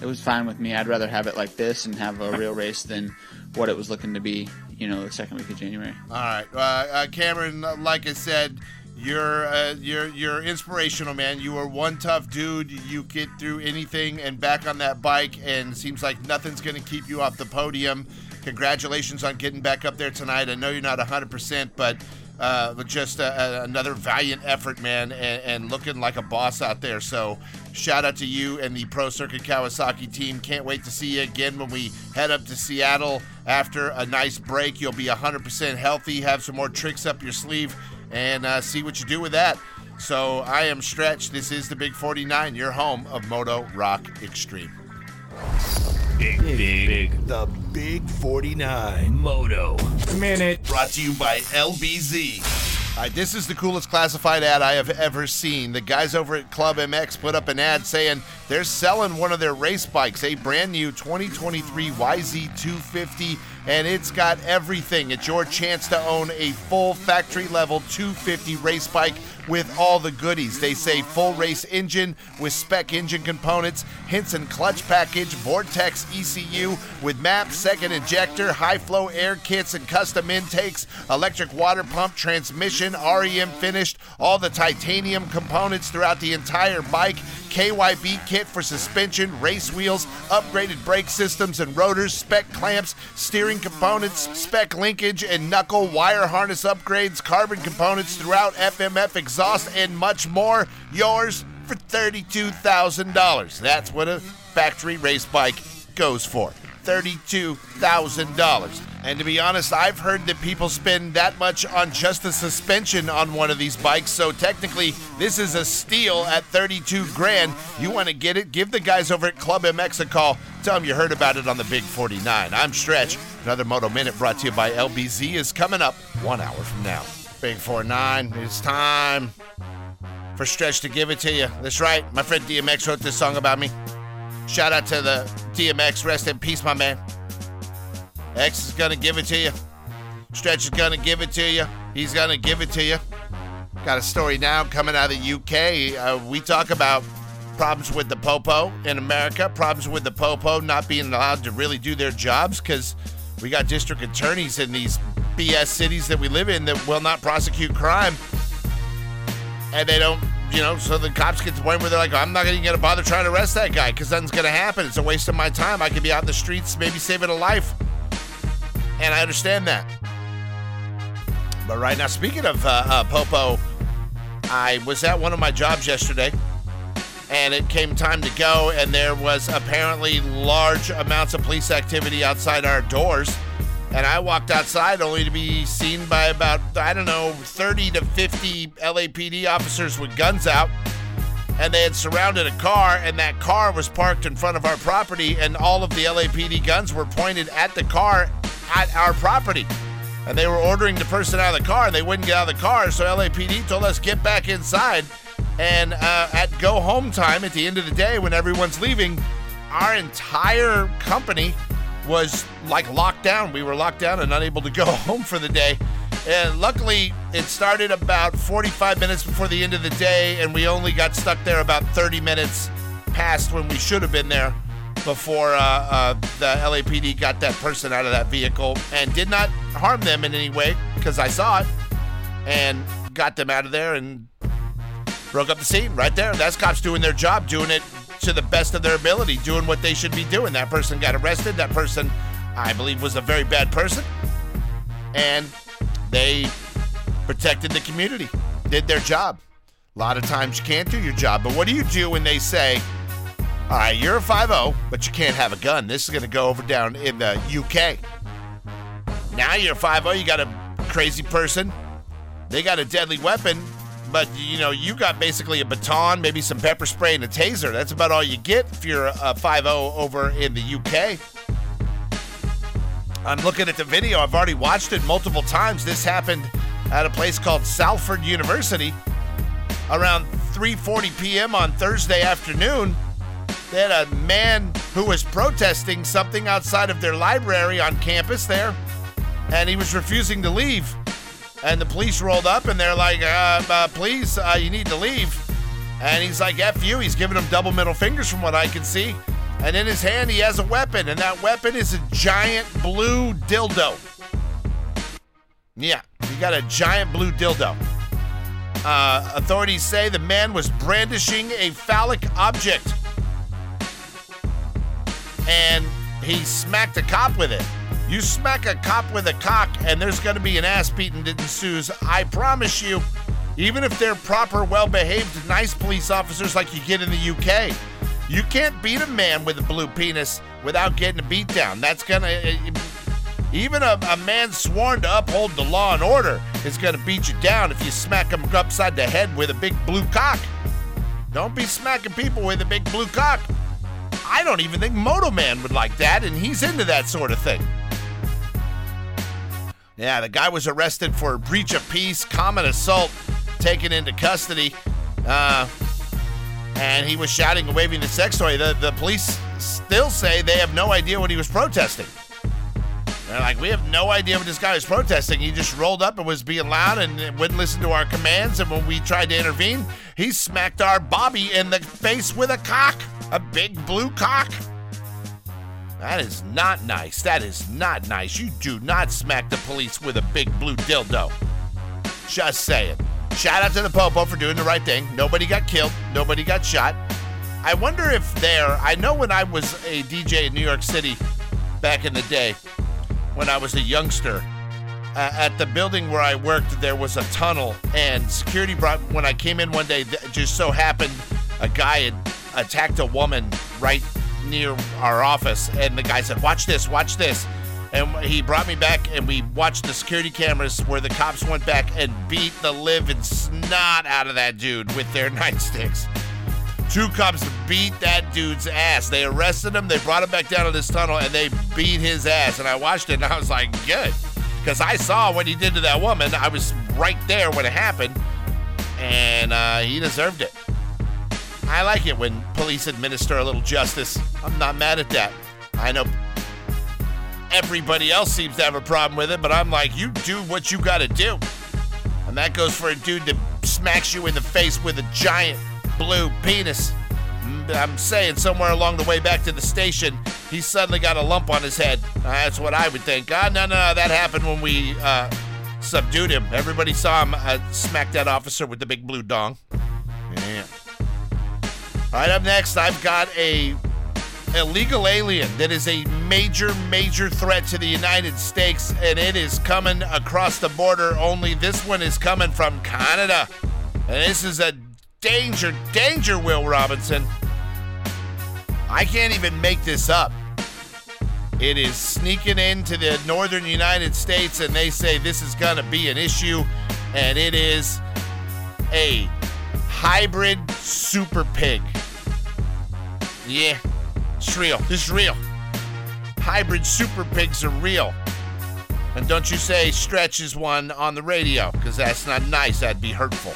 it was fine with me. I'd rather have it like this and have a real race than what it was looking to be, you know, the second week of January. All right, uh, uh, Cameron. Like I said, you're uh, you're you're inspirational, man. You are one tough dude. You get through anything and back on that bike, and seems like nothing's going to keep you off the podium. Congratulations on getting back up there tonight. I know you're not 100%, but uh, just a, a, another valiant effort, man, and, and looking like a boss out there. So, shout out to you and the Pro Circuit Kawasaki team. Can't wait to see you again when we head up to Seattle after a nice break. You'll be 100% healthy, have some more tricks up your sleeve, and uh, see what you do with that. So, I am Stretch. This is the Big 49, your home of Moto Rock Extreme. Big, big, big. The Big 49. Moto. Minute. Brought to you by LBZ. Right, this is the coolest classified ad I have ever seen. The guys over at Club MX put up an ad saying they're selling one of their race bikes, a brand new 2023 YZ250, and it's got everything. It's your chance to own a full factory level 250 race bike with all the goodies. They say full race engine with spec engine components, Hinson clutch package, Vortex ECU with map, second injector, high flow air kits and custom intakes, electric water pump, transmission, REM finished, all the titanium components throughout the entire bike, KYB kit for suspension, race wheels, upgraded brake systems and rotors, spec clamps, steering components, spec linkage and knuckle wire harness upgrades, carbon components throughout FMF exhaust, and much more. Yours for $32,000. That's what a factory race bike goes for. $32,000. And to be honest, I've heard that people spend that much on just the suspension on one of these bikes. So technically, this is a steal at 32 grand. You want to get it? Give the guys over at Club MX a call. Tell them you heard about it on the Big 49. I'm Stretch. Another Moto Minute brought to you by LBZ is coming up one hour from now. Big 4-9, it's time for Stretch to give it to you. That's right. My friend DMX wrote this song about me. Shout out to the DMX. Rest in peace, my man. X is gonna give it to you. Stretch is gonna give it to you. He's gonna give it to you. Got a story now coming out of the UK. Uh, we talk about problems with the popo in America, problems with the popo not being allowed to really do their jobs because we got district attorneys in these BS cities that we live in that will not prosecute crime. And they don't, you know, so the cops get to the point where they're like, I'm not even going to bother trying to arrest that guy because nothing's going to happen. It's a waste of my time. I could be out in the streets, maybe saving a life. And I understand that. But right now, speaking of uh, uh, Popo, I was at one of my jobs yesterday, and it came time to go, and there was apparently large amounts of police activity outside our doors. And I walked outside only to be seen by about, I don't know, 30 to 50 LAPD officers with guns out. And they had surrounded a car, and that car was parked in front of our property, and all of the LAPD guns were pointed at the car at our property. And they were ordering the person out of the car, and they wouldn't get out of the car, so LAPD told us, get back inside. And uh, at go home time at the end of the day, when everyone's leaving, our entire company was like locked down. We were locked down and unable to go home for the day. And luckily, it started about 45 minutes before the end of the day, and we only got stuck there about 30 minutes past when we should have been there before uh, uh, the LAPD got that person out of that vehicle and did not harm them in any way because I saw it and got them out of there and broke up the scene right there. That's cops doing their job, doing it to the best of their ability, doing what they should be doing. That person got arrested. That person, I believe, was a very bad person. And they protected the community, did their job. A lot of times you can't do your job, but what do you do when they say, all right, you're a 5 but you can't have a gun? This is going to go over down in the UK. Now you're a 5 you got a crazy person, they got a deadly weapon, but you know, you got basically a baton, maybe some pepper spray, and a taser. That's about all you get if you're a 5 over in the UK. I'm looking at the video. I've already watched it multiple times. This happened at a place called Salford University around 3:40 p.m. on Thursday afternoon. They had a man who was protesting something outside of their library on campus there, and he was refusing to leave. And the police rolled up and they're like, uh, uh, please, uh, you need to leave. And he's like, F you. He's giving them double middle fingers from what I can see. And in his hand, he has a weapon, and that weapon is a giant blue dildo. Yeah, he got a giant blue dildo. Uh, authorities say the man was brandishing a phallic object. And he smacked a cop with it. You smack a cop with a cock, and there's going to be an ass beating that ensues. I promise you, even if they're proper, well behaved, nice police officers like you get in the UK. You can't beat a man with a blue penis without getting a beat down. That's gonna. Eh, eh, even a, a man sworn to uphold the law and order is gonna beat you down if you smack him upside the head with a big blue cock. Don't be smacking people with a big blue cock. I don't even think Moto Man would like that, and he's into that sort of thing. Yeah, the guy was arrested for breach of peace, common assault, taken into custody. Uh, and he was shouting and waving the sex toy. The, the police still say they have no idea what he was protesting. They're like, we have no idea what this guy was protesting. He just rolled up and was being loud and wouldn't listen to our commands. And when we tried to intervene, he smacked our Bobby in the face with a cock, a big blue cock. That is not nice. That is not nice. You do not smack the police with a big blue dildo. Just saying. Shout out to the Popo for doing the right thing. Nobody got killed. Nobody got shot. I wonder if there, I know when I was a DJ in New York City back in the day, when I was a youngster, uh, at the building where I worked, there was a tunnel, and security brought, when I came in one day, th- just so happened a guy had attacked a woman right near our office, and the guy said, Watch this, watch this. And he brought me back, and we watched the security cameras where the cops went back and beat the living snot out of that dude with their nightsticks. Two cops beat that dude's ass. They arrested him, they brought him back down to this tunnel, and they beat his ass. And I watched it, and I was like, good. Because I saw what he did to that woman. I was right there when it happened, and uh, he deserved it. I like it when police administer a little justice. I'm not mad at that. I know everybody else seems to have a problem with it, but I'm like, you do what you gotta do. And that goes for a dude that smacks you in the face with a giant blue penis. Mm, I'm saying somewhere along the way back to the station, he suddenly got a lump on his head. That's what I would think. Ah, no, no, that happened when we uh, subdued him. Everybody saw him uh, smack that officer with the big blue dong. All right, up next, I've got a illegal alien that is a major, major threat to the United States, and it is coming across the border. Only this one is coming from Canada. And this is a danger, danger, Will Robinson. I can't even make this up. It is sneaking into the northern United States, and they say this is going to be an issue, and it is a hybrid super pig. Yeah, it's real. This is real. Hybrid super pigs are real. And don't you say stretch is one on the radio, because that's not nice. That'd be hurtful.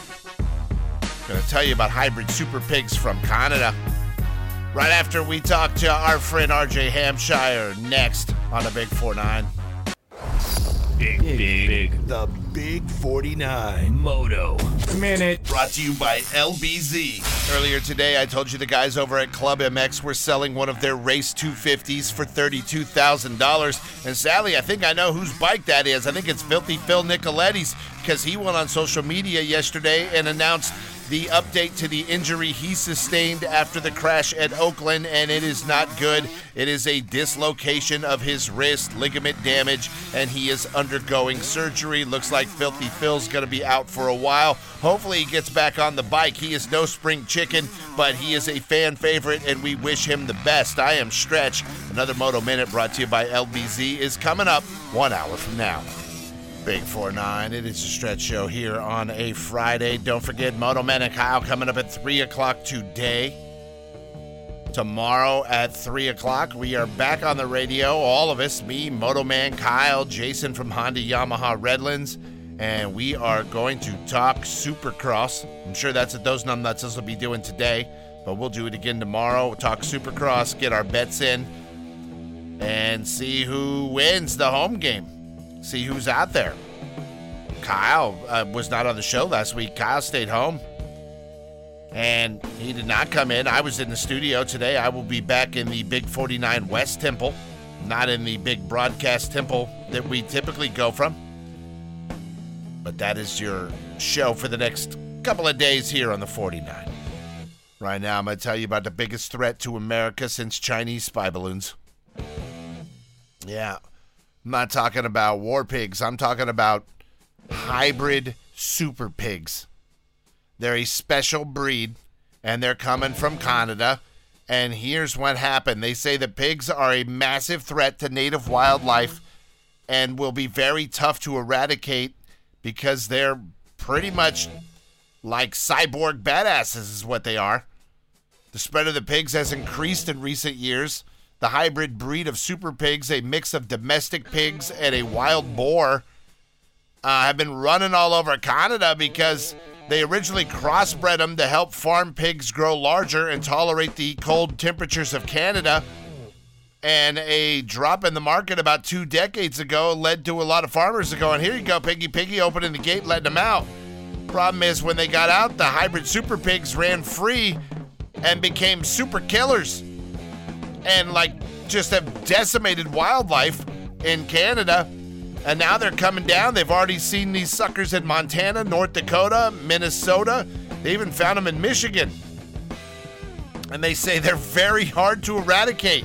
Going to tell you about hybrid super pigs from Canada. Right after we talk to our friend RJ Hampshire next on the Big 4 9. Big, big, big. The Big 49 Moto Minute. Brought to you by LBZ. Earlier today, I told you the guys over at Club MX were selling one of their Race 250s for $32,000. And Sally, I think I know whose bike that is. I think it's Filthy Phil Nicoletti's because he went on social media yesterday and announced the update to the injury he sustained after the crash at Oakland, and it is not good. It is a dislocation of his wrist, ligament damage, and he is undergoing surgery. Looks like Filthy Phil's going to be out for a while. Hopefully, he gets back on the bike. He is no spring chicken, but he is a fan favorite, and we wish him the best. I am Stretch. Another Moto Minute brought to you by LBZ is coming up one hour from now. Big 4-9. It is a stretch show here on a Friday. Don't forget Moto Man and Kyle coming up at 3 o'clock today. Tomorrow at 3 o'clock, we are back on the radio. All of us, me, Moto Man, Kyle, Jason from Honda Yamaha Redlands, and we are going to talk Supercross. I'm sure that's what those numbnuts will be doing today, but we'll do it again tomorrow. We'll talk Supercross, get our bets in, and see who wins the home game see who's out there. Kyle uh, was not on the show last week. Kyle stayed home. And he did not come in. I was in the studio today. I will be back in the Big 49 West Temple, not in the big broadcast temple that we typically go from. But that is your show for the next couple of days here on the 49. Right now, I'm going to tell you about the biggest threat to America since Chinese spy balloons. Yeah. I'm not talking about war pigs. I'm talking about hybrid super pigs. They're a special breed and they're coming from Canada. And here's what happened they say the pigs are a massive threat to native wildlife and will be very tough to eradicate because they're pretty much like cyborg badasses, is what they are. The spread of the pigs has increased in recent years the hybrid breed of super pigs, a mix of domestic pigs and a wild boar, uh, have been running all over Canada because they originally crossbred them to help farm pigs grow larger and tolerate the cold temperatures of Canada. And a drop in the market about two decades ago led to a lot of farmers going, Here you go, piggy, piggy, opening the gate, letting them out. Problem is, when they got out, the hybrid super pigs ran free and became super killers and like just have decimated wildlife in Canada. And now they're coming down. They've already seen these suckers in Montana, North Dakota, Minnesota. They even found them in Michigan. And they say they're very hard to eradicate.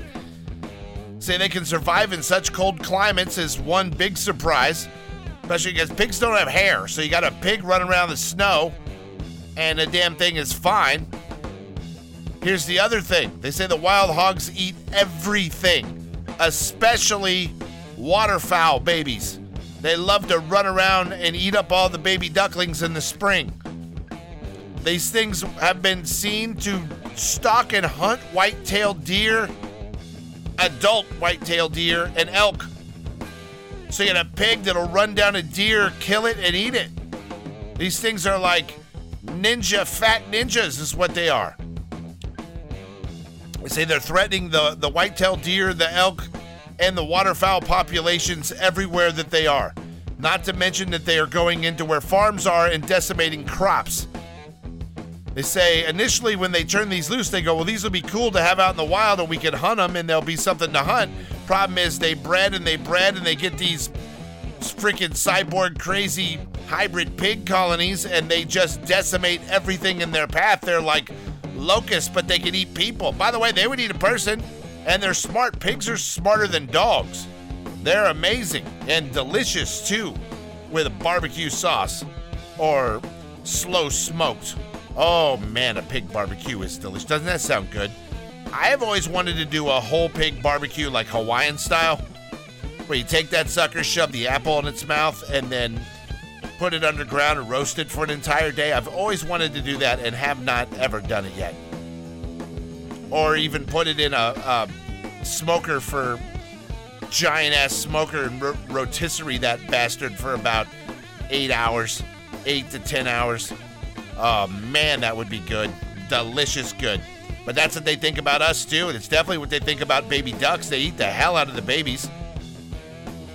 Say they can survive in such cold climates is one big surprise, especially because pigs don't have hair. So you got a pig running around the snow, and the damn thing is fine. Here's the other thing they say the wild hogs eat everything, especially waterfowl babies. They love to run around and eat up all the baby ducklings in the spring. These things have been seen to stalk and hunt white tailed deer, adult white tailed deer, and elk. So you got a pig that'll run down a deer, kill it, and eat it. These things are like ninja, fat ninjas, is what they are. They say they're threatening the, the white-tailed deer, the elk, and the waterfowl populations everywhere that they are. Not to mention that they are going into where farms are and decimating crops. They say initially when they turn these loose, they go, well, these will be cool to have out in the wild and we can hunt them and there'll be something to hunt. Problem is, they bred and they bred and they get these freaking cyborg crazy hybrid pig colonies and they just decimate everything in their path. They're like locusts, but they can eat people. By the way, they would eat a person, and they're smart. Pigs are smarter than dogs. They're amazing and delicious too, with a barbecue sauce or slow smoked. Oh man, a pig barbecue is delicious. Doesn't that sound good? I have always wanted to do a whole pig barbecue like Hawaiian style, where you take that sucker, shove the apple in its mouth, and then put it underground and roast it for an entire day. I've always wanted to do that and have not ever done it yet. Or even put it in a, a smoker for giant ass smoker and ro- rotisserie that bastard for about eight hours, eight to ten hours. Oh man, that would be good. Delicious good. But that's what they think about us too, and it's definitely what they think about baby ducks. They eat the hell out of the babies.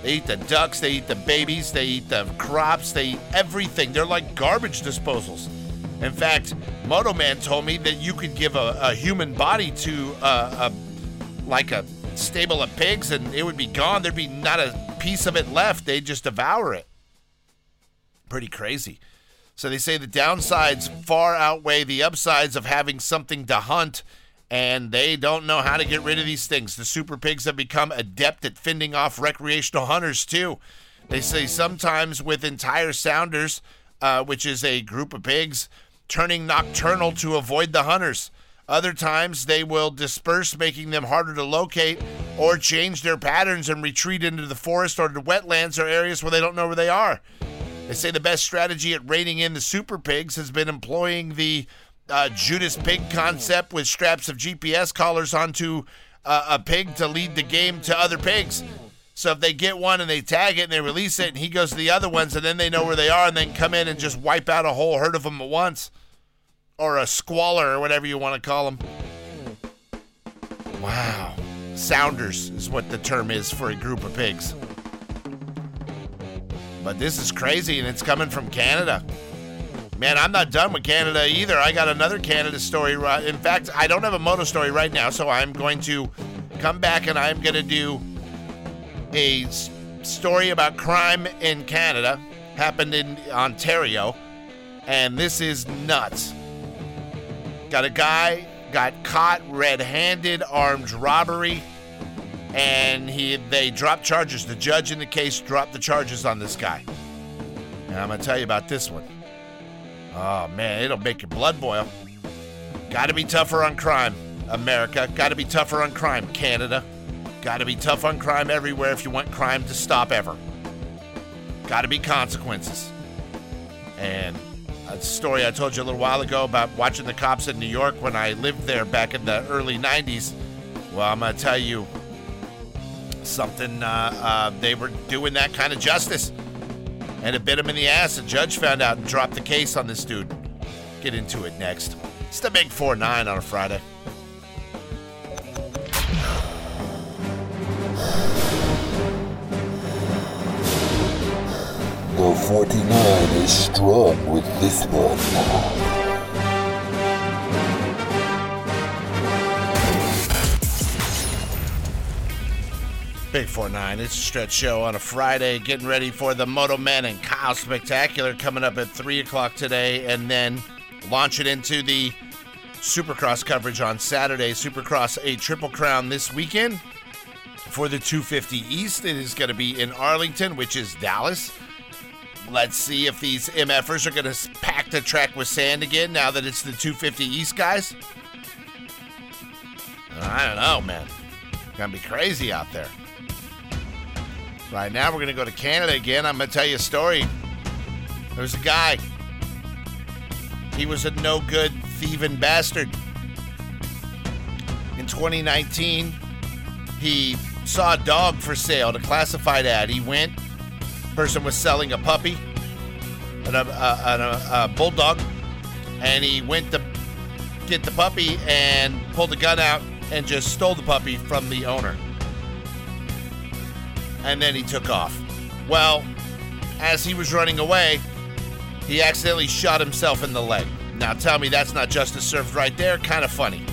They eat the ducks, they eat the babies, they eat the crops, they eat everything. They're like garbage disposals. In fact, Moto Man told me that you could give a, a human body to uh, a like a stable of pigs and it would be gone. There'd be not a piece of it left. They'd just devour it. Pretty crazy. So they say the downsides far outweigh the upsides of having something to hunt, and they don't know how to get rid of these things. The super pigs have become adept at fending off recreational hunters, too. They say sometimes with entire sounders, uh, which is a group of pigs, turning nocturnal to avoid the hunters. Other times they will disperse, making them harder to locate, or change their patterns and retreat into the forest or the wetlands or areas where they don't know where they are. They say the best strategy at reining in the super pigs has been employing the uh, Judas pig concept with straps of GPS collars onto uh, a pig to lead the game to other pigs. So if they get one and they tag it and they release it and he goes to the other ones and then they know where they are and then come in and just wipe out a whole herd of them at once. Or a squalor or whatever you want to call them. Wow. Sounders is what the term is for a group of pigs. But this is crazy and it's coming from Canada. Man, I'm not done with Canada either. I got another Canada story. In fact, I don't have a moto story right now, so I'm going to come back and I'm going to do a story about crime in Canada. Happened in Ontario, and this is nuts. Got a guy got caught red-handed armed robbery and he they dropped charges. The judge in the case dropped the charges on this guy. And I'm gonna tell you about this one. Oh man, it'll make your blood boil. Gotta be tougher on crime, America. Gotta be tougher on crime, Canada. Gotta be tough on crime everywhere if you want crime to stop ever. Gotta be consequences. And a story I told you a little while ago about watching the cops in New York when I lived there back in the early 90s. Well, I'm gonna tell you, something uh, uh, they were doing that kind of justice and it bit him in the ass. A judge found out and dropped the case on this dude. Get into it next. It's the big 4 9 on a Friday. The 49 is strong with this one. Big 4-9, it's a stretch show on a Friday, getting ready for the Moto Men and Kyle Spectacular coming up at 3 o'clock today, and then launch it into the Supercross coverage on Saturday. Supercross a Triple Crown this weekend. For the 250 East, it is going to be in Arlington, which is Dallas. Let's see if these MFers are going to pack the track with sand again now that it's the 250 East guys. I don't know, man. Gonna be crazy out there. Right now, we're going to go to Canada again. I'm going to tell you a story. There's a guy. He was a no good, thieving bastard. In 2019, he saw a dog for sale, a classified ad. He went, person was selling a puppy, and a, a, a, a bulldog, and he went to get the puppy and pulled the gun out and just stole the puppy from the owner and then he took off. Well, as he was running away, he accidentally shot himself in the leg. Now tell me that's not justice served right there. Kind of funny.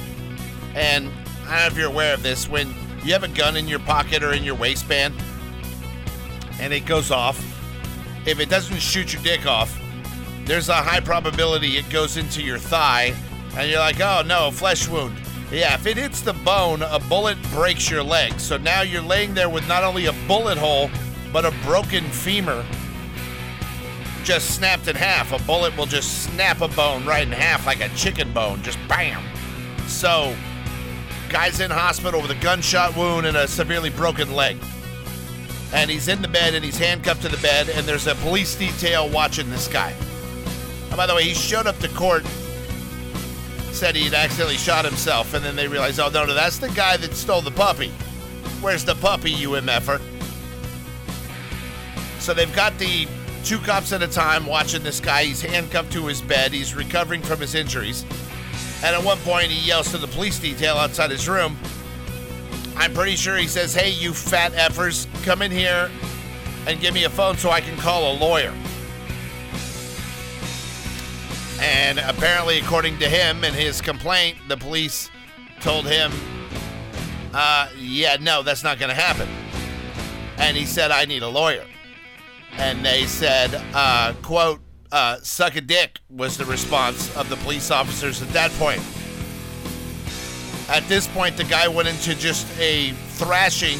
And I don't know if you're aware of this. When you have a gun in your pocket or in your waistband and it goes off, if it doesn't shoot your dick off, there's a high probability it goes into your thigh and you're like, oh no, flesh wound. Yeah, if it hits the bone, a bullet breaks your leg. So now you're laying there with not only a bullet hole, but a broken femur just snapped in half. A bullet will just snap a bone right in half like a chicken bone, just bam. So, guy's in hospital with a gunshot wound and a severely broken leg. And he's in the bed and he's handcuffed to the bed, and there's a police detail watching this guy. And by the way, he showed up to court said he had accidentally shot himself, and then they realized, oh, no, no, that's the guy that stole the puppy. Where's the puppy, you MFer? So they've got the two cops at a time watching this guy. He's handcuffed to his bed. He's recovering from his injuries. And at one point, he yells to the police detail outside his room. I'm pretty sure he says, Hey, you fat effers, come in here and give me a phone so I can call a lawyer. And apparently, according to him and his complaint, the police told him, uh, yeah, no, that's not going to happen. And he said, I need a lawyer. And they said, uh, quote, uh, suck a dick was the response of the police officers at that point. At this point, the guy went into just a thrashing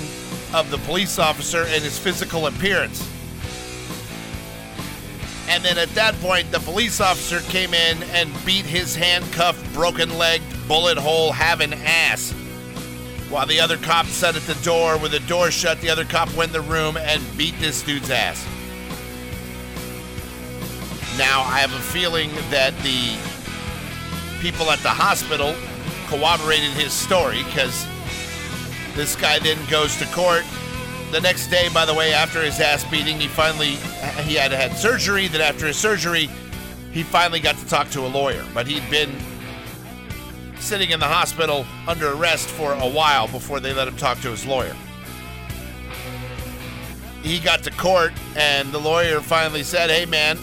of the police officer and his physical appearance. And then at that point, the police officer came in and beat his handcuffed, broken legged, bullet hole having ass. While the other cop sat at the door with the door shut, the other cop went in the room and beat this dude's ass. Now, I have a feeling that the people at the hospital corroborated his story because this guy then goes to court. The next day, by the way, after his ass beating, he finally he had had surgery. Then after his surgery, he finally got to talk to a lawyer. But he'd been sitting in the hospital under arrest for a while before they let him talk to his lawyer. He got to court, and the lawyer finally said, Hey, man,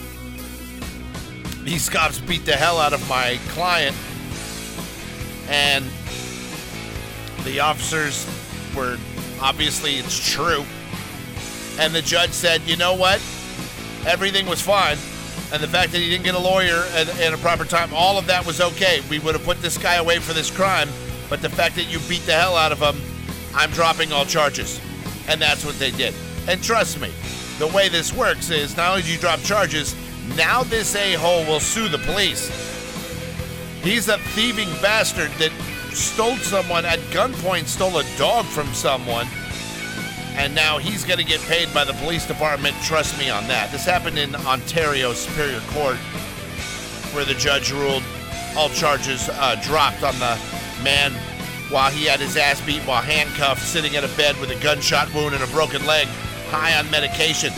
these cops beat the hell out of my client. And the officers were obviously, it's true. And the judge said, You know what? Everything was fine and the fact that he didn't get a lawyer at, at a proper time, all of that was okay. We would have put this guy away for this crime, but the fact that you beat the hell out of him, I'm dropping all charges. And that's what they did. And trust me, the way this works is not only do you drop charges, now this a hole will sue the police. He's a thieving bastard that stole someone at gunpoint, stole a dog from someone and now he's going to get paid by the police department. Trust me on that. This happened in Ontario Superior Court, where the judge ruled all charges uh, dropped on the man while he had his ass beat while handcuffed, sitting in a bed with a gunshot wound and a broken leg, high on medication.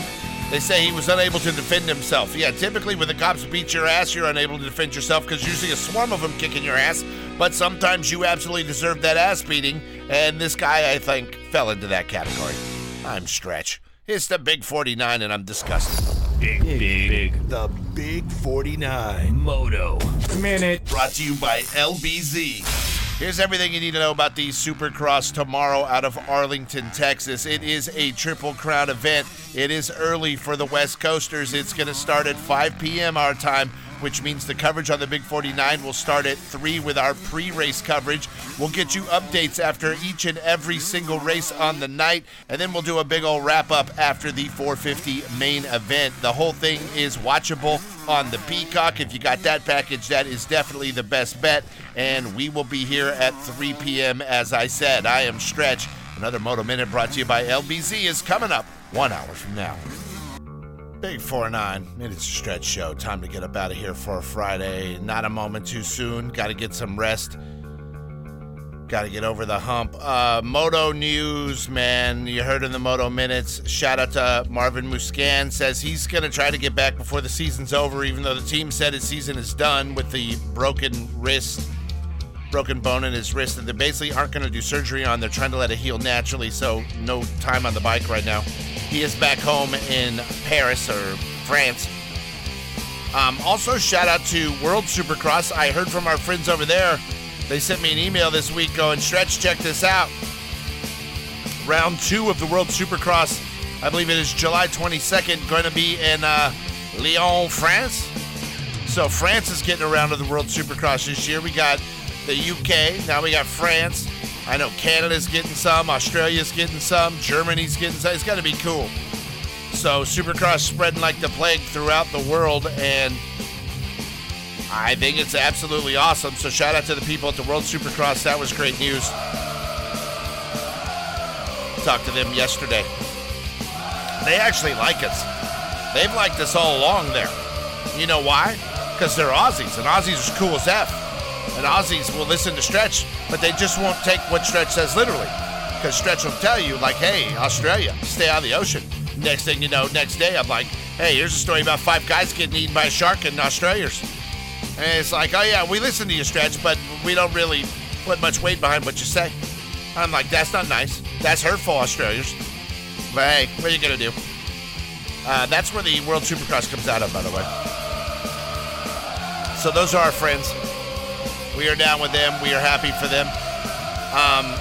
They say he was unable to defend himself. Yeah, typically when the cops beat your ass, you're unable to defend yourself because usually a swarm of them kicking your ass. But sometimes you absolutely deserve that ass beating, and this guy, I think, fell into that category. I'm Stretch. It's the Big 49, and I'm disgusted. Big, big, big. The Big 49 Moto Minute. Brought to you by LBZ. Here's everything you need to know about the Supercross tomorrow out of Arlington, Texas. It is a Triple Crown event. It is early for the West Coasters. It's going to start at 5 p.m. our time which means the coverage on the Big 49 will start at 3 with our pre race coverage. We'll get you updates after each and every single race on the night, and then we'll do a big old wrap up after the 450 main event. The whole thing is watchable on the Peacock. If you got that package, that is definitely the best bet. And we will be here at 3 p.m. As I said, I am Stretch. Another Moto Minute brought to you by LBZ is coming up one hour from now. Big 4 9. It is a stretch show. Time to get up out of here for a Friday. Not a moment too soon. Got to get some rest. Got to get over the hump. Uh, Moto news, man. You heard in the Moto minutes. Shout out to Marvin Musquin. Says he's going to try to get back before the season's over, even though the team said his season is done with the broken wrist, broken bone in his wrist that they basically aren't going to do surgery on. They're trying to let it heal naturally, so no time on the bike right now. He is back home in Paris or France. Um, also, shout out to World Supercross. I heard from our friends over there. They sent me an email this week going, Stretch, check this out. Round two of the World Supercross, I believe it is July 22nd, going to be in uh, Lyon, France. So France is getting around to the World Supercross this year. We got the UK, now we got France. I know Canada's getting some, Australia's getting some, Germany's getting some. It's going to be cool. So Supercross spreading like the plague throughout the world, and I think it's absolutely awesome. So shout out to the people at the World Supercross. That was great news. Talked to them yesterday. They actually like us. They've liked us all along there. You know why? Because they're Aussies, and Aussies are cool as F. And Aussies will listen to Stretch, but they just won't take what Stretch says literally. Because Stretch will tell you, like, hey, Australia, stay out of the ocean. Next thing you know, next day, I'm like, Hey, here's a story about five guys getting eaten by a shark in Australia. And it's like, oh yeah, we listen to you, Stretch, but we don't really put much weight behind what you say. I'm like, that's not nice. That's hurtful, Australians. But hey, what are you gonna do? Uh, that's where the World Supercross comes out of, by the way. So those are our friends. We are down with them. We are happy for them. Um,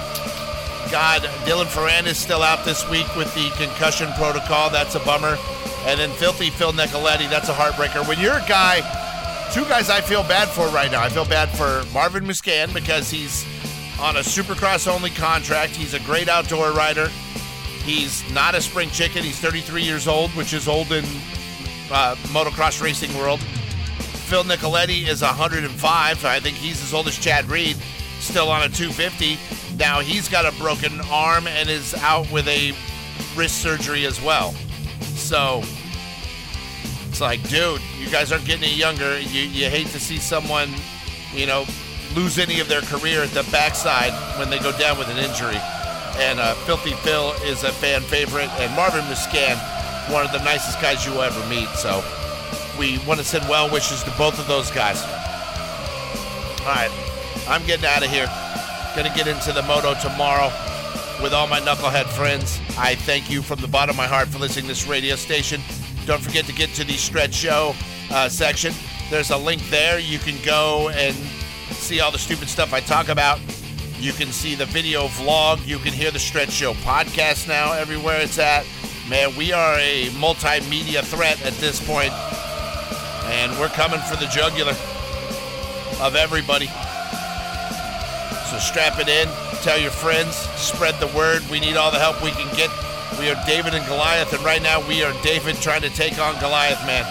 God, Dylan Ferrandis still out this week with the concussion protocol. That's a bummer. And then Filthy Phil Nicoletti, that's a heartbreaker. When you're a guy, two guys I feel bad for right now. I feel bad for Marvin Musquin because he's on a supercross only contract. He's a great outdoor rider. He's not a spring chicken. He's 33 years old, which is old in uh, motocross racing world. Phil Nicoletti is 105. I think he's as old as Chad Reed, still on a 250. Now he's got a broken arm and is out with a wrist surgery as well. So it's like, dude, you guys aren't getting any younger. You, you hate to see someone, you know, lose any of their career at the backside when they go down with an injury. And uh, Filthy Phil is a fan favorite, and Marvin Musquin, one of the nicest guys you will ever meet. So we want to send well wishes to both of those guys. All right, I'm getting out of here. Gonna get into the moto tomorrow with all my knucklehead friends. I thank you from the bottom of my heart for listening to this radio station. Don't forget to get to the Stretch Show uh, section. There's a link there. You can go and see all the stupid stuff I talk about. You can see the video vlog. You can hear the Stretch Show podcast now everywhere it's at. Man, we are a multimedia threat at this point, and we're coming for the jugular of everybody. So strap it in, tell your friends, spread the word. We need all the help we can get. We are David and Goliath, and right now we are David trying to take on Goliath, man.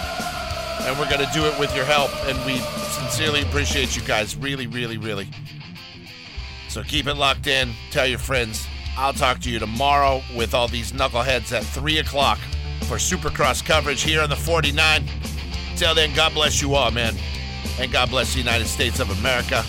And we're going to do it with your help, and we sincerely appreciate you guys. Really, really, really. So keep it locked in. Tell your friends. I'll talk to you tomorrow with all these knuckleheads at 3 o'clock for Supercross coverage here on the 49. Till then, God bless you all, man. And God bless the United States of America.